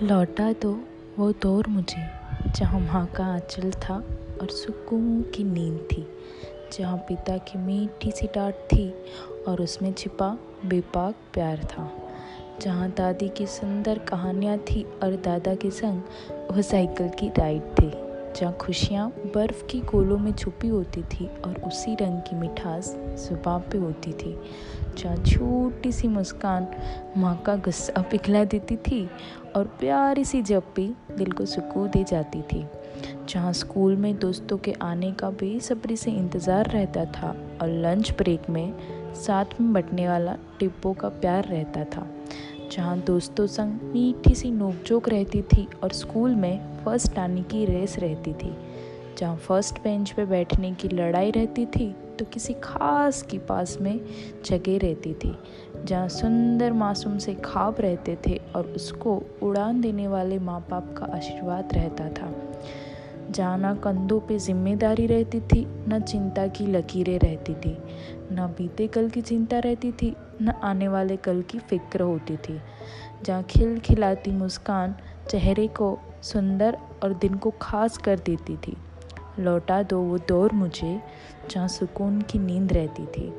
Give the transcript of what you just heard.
लौटा दो वो दौर मुझे, जहाँ माँ का आंचल था और सुकून की नींद थी, जहाँ पिता की मीठी सी डांट थी और उसमें छिपा बेपाक प्यार था, जहाँ दादी की सुंदर कहानियाँ थी और दादा के संग वो साइकिल की राइड थी। जहाँ खुशियाँ बर्फ़ की गोलों में छुपी होती थी और उसी रंग की मिठास सुबह पे होती थी, जहाँ छोटी सी मुस्कान माँ का गुस्सा पिघला देती थी और प्यारी सी जप्पी दिल को सुकून दे जाती थी। जहाँ स्कूल में दोस्तों के आने का बेसब्री से इंतज़ार रहता था और लंच ब्रेक में साथ में बटने वाला टिप्पो का प्यार रहता था। जहाँ दोस्तों संग मीठी सी नोकझोंक रहती थी और स्कूल में फ़र्स्ट आने की रेस रहती थी। जहाँ फ़र्स्ट बेंच पे बैठने की लड़ाई रहती थी तो किसी खास के पास में जगह रहती थी। जहाँ सुंदर मासूम से खाब रहते थे और उसको उड़ान देने वाले माँ बाप का आशीर्वाद रहता था। जहाँ ना कंधों पे ज़िम्मेदारी रहती थी, न चिंता की लकीरें रहती थी, न बीते कल की चिंता रहती थी न आने वाले कल की फ़िक्र होती थी। जहाँ खिल खिलाती मुस्कान चेहरे को सुंदर और दिन को खास कर देती थी। लौटा दो वो दौर मुझे जहाँ सुकून की नींद रहती थी।